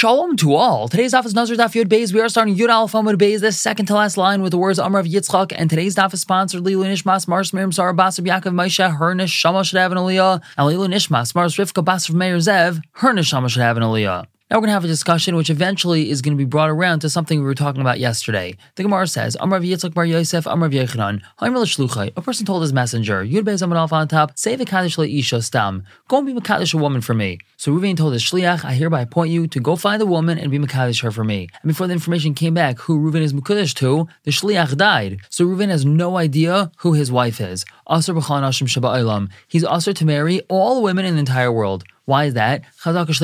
Shalom to all. Today's daf is Nazir Daf Yud Beis. We are starting Yud Aleph Amud Beis, the second to last line with the words Amar Rav Yitzchak. And today's daf is sponsored Lilu Nishmas, Mars Miriam Sarah Basar Yaakov Moshe, Hernish Shama should have an Aliyah, and Lilu Nishmas, Mars Rivka Basar Meir Zev, Hernish Shama should have an Aliyah. Now we're going to have a discussion which eventually is going to be brought around to something we were talking about yesterday. The Gemara says, Amrav Yitzchak bar Yosef, Amrav Yechanan, Shluchai. A person told his messenger, Yud Amad Alf on top, say V'kadish Isha Stam. Go and be Makadish a woman for me. So Ruvain told his Shliach, I hereby appoint you to go find a woman and be Makadish her for me. And before the information came back who Ruvain is Makadish to, the Shliach died. So Ruvain has no idea who his wife is. Asr B'chan Ashim Shaba He's Asr to marry all women in the entire world. Why is that? We have a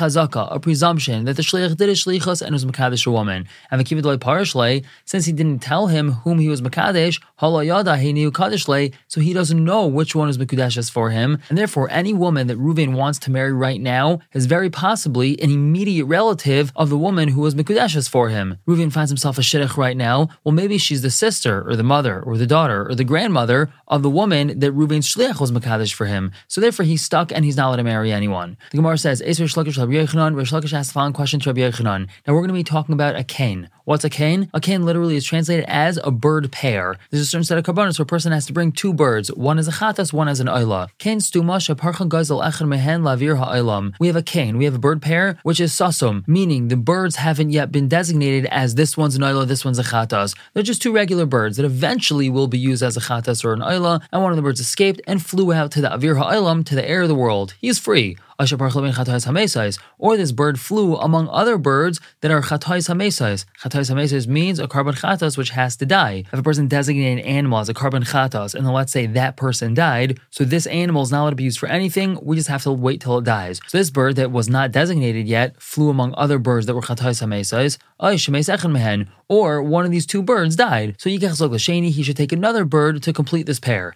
chazaka, a presumption that the shliach did his shlichus and was makadesh a woman. And the kibbutz parishle, since he didn't tell him whom he was makadesh, halayada he knew kadeshle, so he doesn't know which one is mekudeshes for him. And therefore, any woman that Reuven wants to marry right now is very possibly an immediate relative of the woman who was mekudeshes for him. Reuven finds himself a shidduch right now. Well, maybe she's the sister or the mother or the daughter or the grandmother of the woman that Reuven's shliach was makadesh for him. So therefore, he's stuck and he's not allowed to marry anyone. The Gemara says, Rabbi Lakish asked the following question to Rabbi Yechanan. Now we're going to be talking about a cane. What's a cane? A cane literally is translated as a bird pair. There's a certain set of karbanos where a person has to bring two birds. One is a chatas, one is an oila. Cane stuma shaparchan gazel echad mehen lavir ha'ilam. We have a cane. We have a bird pair, which is sasum, meaning the birds haven't yet been designated as this one's an oila, this one's a chatas. They're just two regular birds that eventually will be used as a chatas or an oila, and one of the birds escaped and flew out to the avir ha'ilam, to the air of the world. He is free or this bird flew among other birds that are chatais hamesais. Chatais hamesais means a karban chatas which has to die. If a person designated an animal as a karban chatas, and then let's say that person died, so this animal is not allowed to be used for anything, we just have to wait till it dies. So this bird that was not designated yet flew among other birds that were chatais hamesais, or one of these two birds died. So he should take another bird to complete this pair.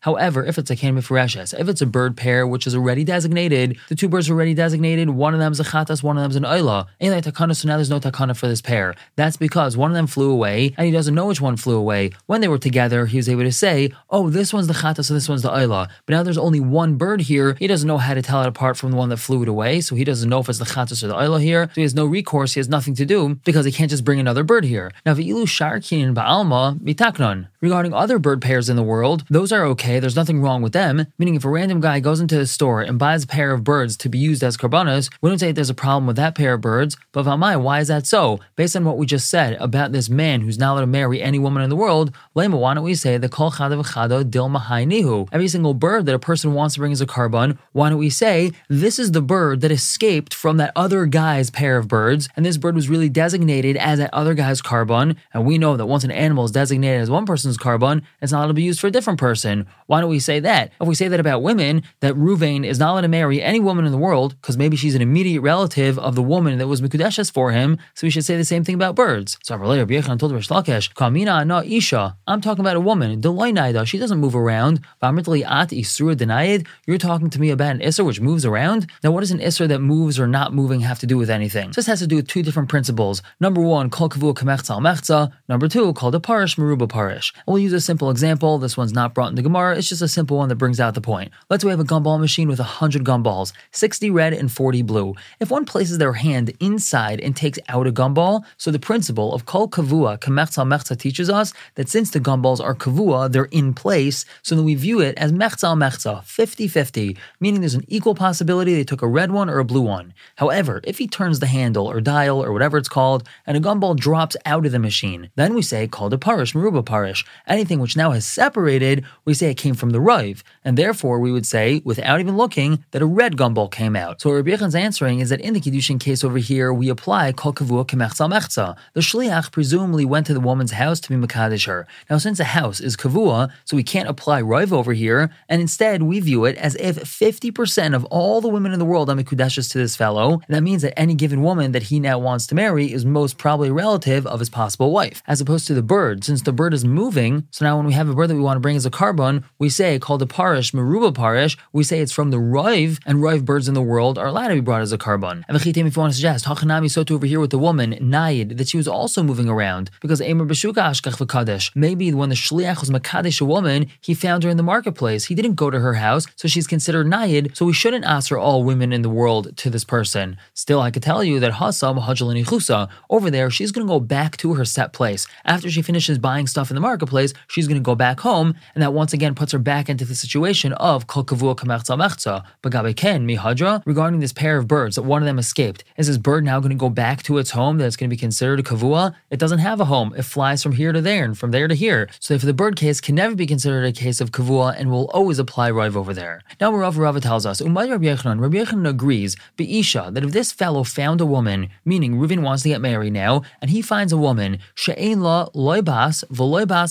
However, if it's a Kan if it's a bird pair which is already designated, the two birds are already designated, one of them is a Chatas, one of them is an Oila. Ain't takana, so now there's no takana for this pair. That's because one of them flew away and he doesn't know which one flew away. When they were together, he was able to say, oh, this one's the Chatas, so this one's the Oila. But now there's only one bird here. He doesn't know how to tell it apart from the one that flew it away, so he doesn't know if it's the Chatas or the Oila here. So he has no recourse, he has nothing to do because he can't just bring another bird here. Now, V'ilu Sharkin Ba'alma, Mitaknon. Regarding other bird pairs in the world, those are okay, there's nothing wrong with them. Meaning, if a random guy goes into a store and buys a pair of birds to be used as karbanas, we don't say there's a problem with that pair of birds, but Valmai, why is that so? Based on what we just said about this man who's not allowed to marry any woman in the world, Lema, why don't we say the kol chada v'chada dil nihu? Every single bird that a person wants to bring as a karban, why don't we say this is the bird that escaped from that other guy's pair of birds, and this bird was really designated as that other guy's karban, and we know that once an animal is designated as one person's person's karban, it's not allowed to be used for a different person. Why don't we say that? If we say that about women, that Ruvain is not allowed to marry any woman in the world because maybe she's an immediate relative of the woman that was Mikudeshes for him, so we should say the same thing about birds. So Yechon told Rish Lakish, Kamina na Isha. I'm talking about a woman. Deloinaida. She doesn't move around. at Isura denied. You're talking to me about an Isser which moves around. Now, what does an Isser that moves or not moving have to do with anything? This has to do with two different principles. Number one, kol kavu mechza Number two, kol d'parish maruba parish. And we'll use a simple example. This one's not brought in the Gemara. It's just a simple one that brings out the point. Let's say we have a gumball machine with 100 gumballs, 60 red and 40 blue. If one places their hand inside and takes out a gumball, so the principle of kol kavua kemechza mechza teaches us that since the gumballs are kavua, they're in place, so then we view it as mechza mechza, 50-50, meaning there's an equal possibility they took a red one or a blue one. However, if he turns the handle or dial or whatever it's called, and a gumball drops out of the machine, then we say kol d'parish, maruba parish. Anything which now has separated, we say it came from the rive, and therefore we would say, without even looking, that a red gumball came out. So Rabbi Yechan's answering is that in the Kiddushin case over here, we apply kol kavua kemechza mechza. The shliach presumably went to the woman's house to be mekadesh her. Now, since a house is kavua, so we can't apply rive over here, and instead we view it as if 50% of all the women in the world are mekudeshes to this fellow, and that means that any given woman that he now wants to marry is most probably a relative of his possible wife, as opposed to the bird, since the bird is moving moving. So now when we have a bird that we want to bring as a karban, we say kol d'parish, meruba parish, we say it's from the rive, and rive birds in the world are allowed to be brought as a karban. And if you want to suggest, hachanami so to over here with the woman, Naid, that she was also moving around, because Emer Beshuka Ashkach V'Kadesh. Maybe when the Shliach was Makadesh a woman, he found her in the marketplace. He didn't go to her house, so she's considered Naid, so we shouldn't ask her all women in the world to this person. Still, I could tell you that Hasam Hajalani Chusa, over there, she's going to go back to her set place. After she finishes buying stuff in the marketplace, she's going to go back home, and that once again puts her back into the situation of Kol Kavua Kamechza Mechza. Bagabe Ken Mihadra, regarding this pair of birds, that one of them escaped. Is this bird now going to go back to its home that's going to be considered a Kavua? It doesn't have a home. It flies from here to there and from there to here. So for the bird case can never be considered a case of Kavua and will always apply Rive over there. Now Rav Rava tells us, Umay Rabbi Yechanan, Rabbi Yechanan agrees, Be'isha, that if this fellow found a woman, meaning Reuven wants to get married now, and he finds a woman, She'ein la loibas,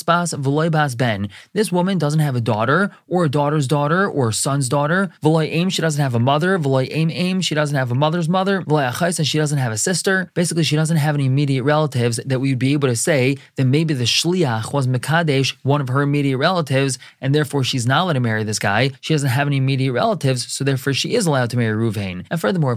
bas, v'loibas ben. This woman doesn't have a daughter, or a daughter's daughter, or a son's daughter. V'loy aim, she doesn't have a mother. V'loy aim aim, she doesn't have a mother's mother. V'loy achais, and she doesn't have a sister. Basically, she doesn't have any immediate relatives that we'd be able to say that maybe the shliach was Mekadesh, one of her immediate relatives, and therefore she's not allowed to marry this guy. She doesn't have any immediate relatives, so therefore she is allowed to marry Ruvain. And furthermore,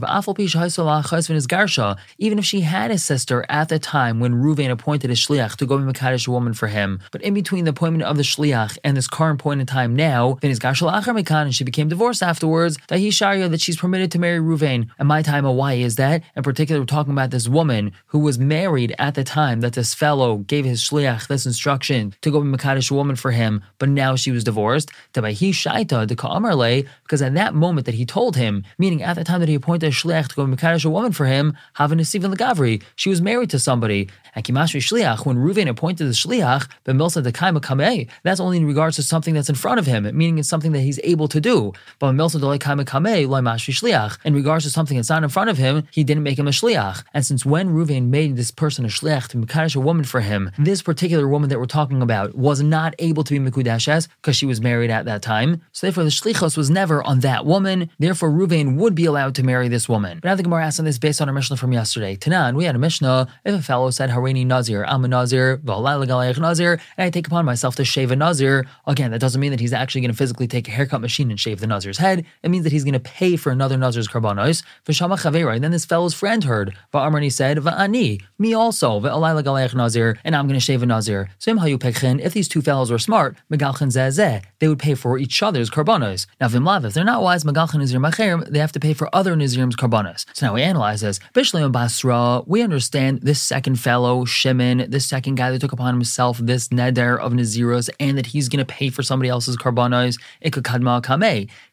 even if she had a sister at the time when Ruvain appointed a shliach to go be Mekadesh a woman for him, but in between the appointment of the shliach and this current point in time now, then is Garsha Lachar Mekan, and she became divorced afterwards, that he sharia that she's permitted to marry Ruvain. And my time, why is that? In particular, we're talking about this woman who was married at the time that this fellow gave his shliach this instruction to go be Mekadesh a woman for him, but now she was divorced. He shaita de because at that moment that he told him, meaning at the time that he appointed a shliach to go be Mekadesh a woman for him, having a Sivan Legavri, she was married to somebody. And Kimashri Shliach, when Ruvain appointed the Shliach, Milsa de Kaima Kameh, that's only in regards to something that's in front of him, meaning it's something that he's able to do. But Milsa de Kaima Kameh, Shliach, in regards to something that's not in front of him, he didn't make him a Shliach. And since when Ruvain made this person a Shliach to Mekadesh a woman for him, this particular woman that we're talking about was not able to be Mekudeshes because she was married at that time. So therefore the Shlichos was never on that woman. Therefore Ruvain would be allowed to marry this woman. But now the Gemara asks on this based on our Mishnah from yesterday. Tanan, we had a Mishnah, if a fellow said Harini Nazir, I'm a Nazir, Nazir, and I take upon myself to shave a Nazir, again, that doesn't mean that he's actually going to physically take a haircut machine and shave the Nazir's head. It means that he's going to pay for another Nazir's karbanos. V'shama Chavera, then this fellow's friend heard. Va'amrani said, Va'ani, me also, Nazir, and I'm going to shave a Nazir. So if these two fellows were smart, Megalchen Zezeh, they would pay for each other's karbanos. Now, Vimlav, if they're not wise, Megalchen Nazir Macher, they have to pay for other Nazirim's karbanos. So now we analyze this. Bishleim Basra, we understand this second fellow, Shimon, this second guy that took upon himself this neder of Naziros, and that he's going to pay for somebody else's karbanos.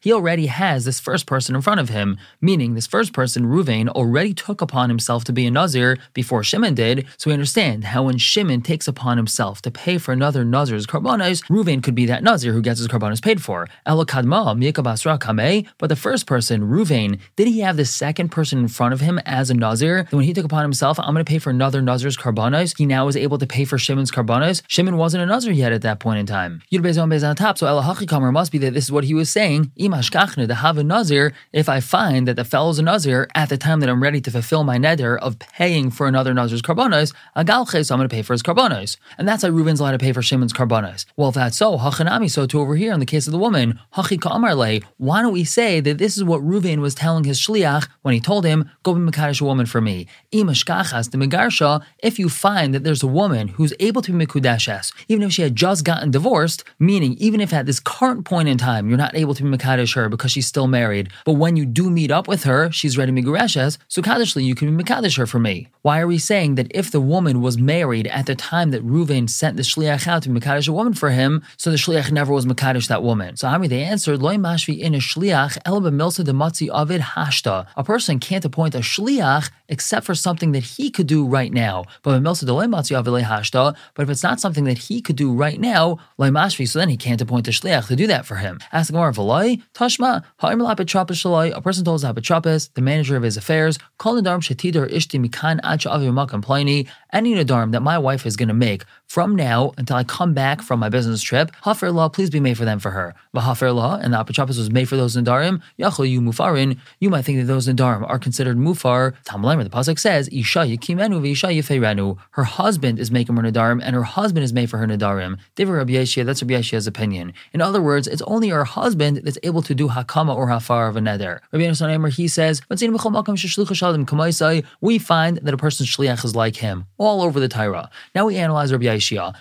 He already has this first person in front of him, meaning this first person, Ruvain, already took upon himself to be a Nazir before Shimon did. So we understand how when Shimon takes upon himself to pay for another Nazir's karbanos, Ruvain could be that Nazir who gets his karbanos paid for. Elokadma, Mika Basra Kame, but the first person, Ruvain, did he have the second person in front of him as a Nazir? Then when he took upon himself, I'm going to pay for another Nazir's karbanos, he now was able to pay for Shimon's karbanos. Shimon wasn't a Nazir yet at that point in time. Yud Bezon Bez on top, so Elahachikamer must be that this is what he was saying. Imash Kachne, a Nazir, if I find that the fellow's a Nazir at the time that I'm ready to fulfill my neder of paying for another Nazir's karbanos, Agalche, so I'm going to pay for his karbanos. And that's why Reuven's allowed to pay for Shimon's karbanos. Well, if that's so, Hachanami, so too over here in the case of the woman, Hachika Amarle, why don't we say that this is what Reuven was telling his shliach when he told him, go be Mekadesh a woman for me. Imashkachas, the Megarsha, if you find that there's a woman who's able to be Mekudeshes, even if she had just gotten divorced, meaning even if at this current point in time you're not able to be Mekadesh her because she's still married, but when you do meet up with her, she's ready to Megureshes, so Kadeshly, you can be Mekadesh her for me. Why are we saying that if the woman was married at the time that Reuven sent the Shliach out to Mekadesh a woman for him, so the Shliach never was Mekadesh that woman? So Ami, they answered, Loy Mashvi in a Shliach, El Milsa de Matzi Avid Hashta. A person can't appoint a Shliach except for something that he could do right now. But Milsa de Matzi Avid Hashta, but if it's not something that he could do right now, Loy Mashvi, so then he can't appoint a Shliach to do that for him. Ask the Gemara, Tashma, Ha'im Lapetropis Shaloi, a person told Zapetropis, the manager of his affairs, Kol Nadarm Shetidar Ishti Mikan Acha Avi Makam Pliny, any Nadarm that my wife is going to make from now until I come back from my business trip. Hafer law, please be made for them for her. Hafer law, and the apotropos was made for those Nadarim. Yachol you mufarin. You might think that those Nadarim are considered mufar. Tamalamer, the pasuk says, Isha yikimenu v'isha yifeirenu. Her husband is making her Nadarim, and her husband is made for her Nadarim. Divrei Rabbi Yeshia, that's Rabbi Yeshia's opinion. In other words, it's only her husband that's able to do hakama or hafar of a neder. Rabbi Yonatan he says, we find that a person's shliach is like him, all over the Torah. Now we analyze Rabbi Yeshia. The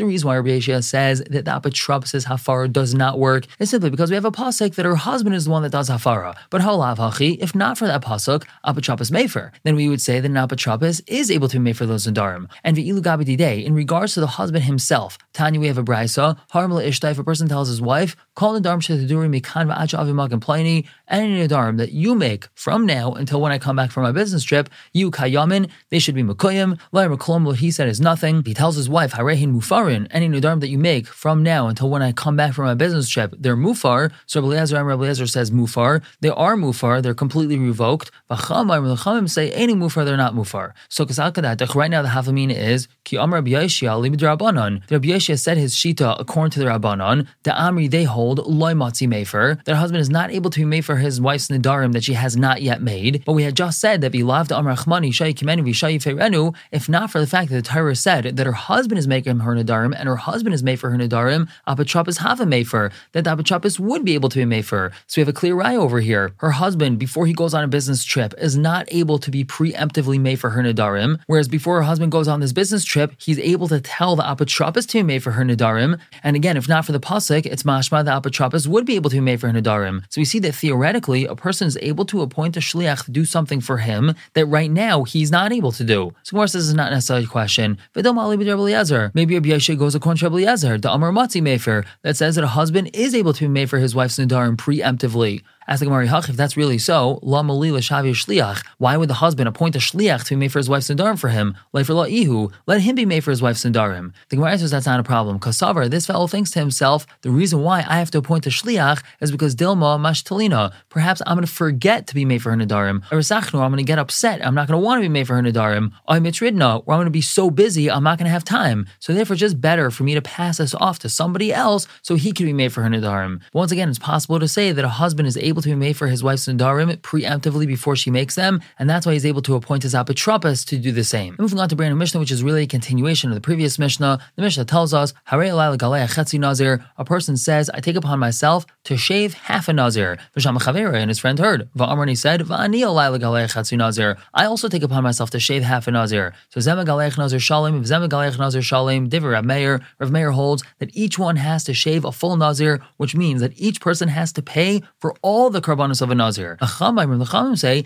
reason why Rabbi Yeshia says that the apotropsis hafara does not work is simply because we have a pasuk that her husband is the one that does hafara. But halav hachi, if not for that pasuk, apotropis mefer, then we would say that an apotropis is able to be made for those nadarim. And v'ilu gabidide, in regards to the husband himself, Tanya, we have a brisa, harmla ishta, if a person tells his wife, call nadarim shetaduri mikan va'acha avimag and pliny, any nadarim that you make from now until when I come back from my business trip, you kayamin, they should be mukayim, la'ir maklom, what he said is nothing. He tells his wife, harehin mufarin, any nadarim that you make from now until when I come back from my business trip, they're mufar. So Rabbi Eliezer and Rabbi says mufar. They are mufar, they're completely revoked. V'chamar, say any mufar, they're not mufar. So right now the hafamina is, ki amar Rabbi Yeshia, Rabbanon. Rabbi Yeshia said his shita according to the Rabbanon, the Amri they hold, loy matzi mefer, husband is not able to be made for his wife's nadarim that she has not yet made. But we had just said that bilav the amar achmani shayi kimenu ferenu, if not for the fact that the Torah said that her husband is making her nadarim and her husband is made for her apotropis have a mefer, that the would be able to be made for. So we have a clear eye over here. Her husband, before he goes on a business trip, is not able to be preemptively made for her nadarim, whereas before her husband goes on this business trip, he's able to tell the apotropis to be made for her nadarim. And again, if not for the pasuk, it's mashma the apotropis would be able to be made for her nadarim. So we see that theoretically, a person is able to appoint a shliach to do something for him that right now he's not able to do. So course, this is not necessarily a question. Maybe Rabbi Yeshia goes to Rabbi Eliezer, the Amar Matzi Mefer, that says that a husband is able to be made for his wife's nadarim preemptively. Ask the Gemara, if that's really so, la malila shliach. Why would the husband appoint a shliach to be made for his wife's nedarim for him? Like for la ihu, let him be made for his wife's nedarim. The Gemara says that's not a problem. Because Savar, this fellow thinks to himself, the reason why I have to appoint a shliach is because dilma mashtalina. Perhaps I'm going to forget to be made for her nedarim. Or I'm going to get upset. I'm not going to want to be made for her nedarim. Or I'm going to be so busy, I'm not going to have time. So therefore, it's just better for me to pass this off to somebody else so he can be made for her nedarim. Once again, it's possible to say that a husband is able able to be made for his wife's Nadarim preemptively before she makes them, and that's why he's able to appoint his apotropos to do the same. Moving on to brand new Mishnah, which is really a continuation of the previous Mishnah, the Mishnah tells us, Nazir, a person says, I take upon myself to shave half a Nazir. And his friend heard. Va'amrani said, Nazir. I also take upon myself to shave half a Nazir. So Zema Galech Nazir Shalim, Zema Galech Nazir Shalim, Diver Rav Meir, Rav Meir holds that each one has to shave a full Nazir, which means that each person has to pay for all all the karbanos of a nazir. The say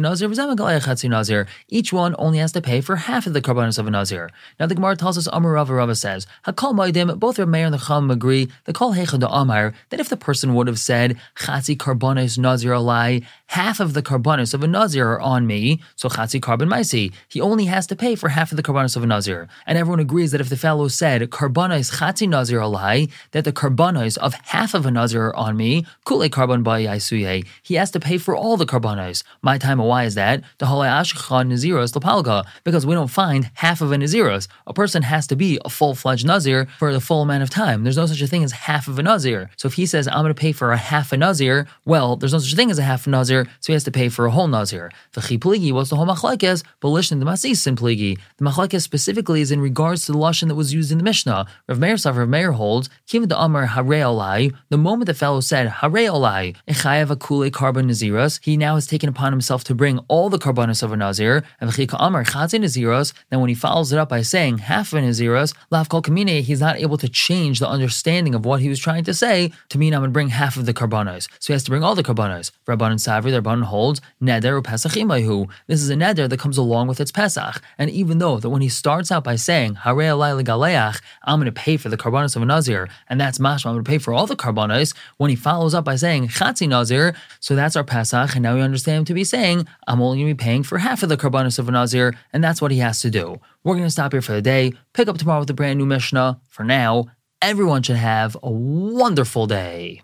nazir, nazir. Each one only has to pay for half of the karbanos of a nazir. Now the Gemara tells us Amar Rava Rava says Hakal Maidim. Both Rav Meir and the Chachamim agree. The Kol Heicha da Amar that if the person would have said Chatzi karbanos nazir alai, half of the karbanos of a nazir are on me, so Chatzi karban maisi. He only has to pay for half of the karbanos of a nazir. And everyone agrees that if the fellow said karbanos Chatzi nazir alai, that the karbanos of half of a nazir are on me, kule karban by he has to pay for all the karbanos. My time, why is that? The Halayash Naziros Lapalga, because we don't find half of a Naziros. A person has to be a full fledged Nazir for the full amount of time. There's no such a thing as half of a Nazir. So if he says, I'm going to pay for a half a Nazir, well, there's no such thing as a half a Nazir, so he has to pay for a whole Nazir. The Chipligi was the whole Machlekes, but Lishon the Masis Simpligi. The Machlekes specifically is in regards to the Lashon that was used in the Mishnah. Rav Meir Sav Rav Meir holds, Kim the Amar Hare the moment the fellow said Hare Echayev Akule Karban Naziros, he now has taken upon himself to bring all the Karbanos of a Nazir, and V'chika Amar Chatzin Naziros, then when he follows it up by saying half of a Naziros, Lav Kol Kamine, he's not able to change the understanding of what he was trying to say to mean I'm going to bring half of the Karbanos. So he has to bring all the Karbanos. Rabban and Savri, the Rabban holds, Neder Pesach This is a Neder that comes along with its Pesach. And even though that when he starts out by saying, Hare Alay Galeach, I'm going to pay for the Karbanos of a Nazir, and that's Mashma, I'm going to pay for all the Karbanos, when he follows up by saying, Chatzi Nazir. So that's our Pesach, and now we understand him to be saying, I'm only going to be paying for half of the Karbanis of a Nazir, and that's what he has to do. We're going to stop here for the day, pick up tomorrow with a brand new Mishnah. For now, everyone should have a wonderful day.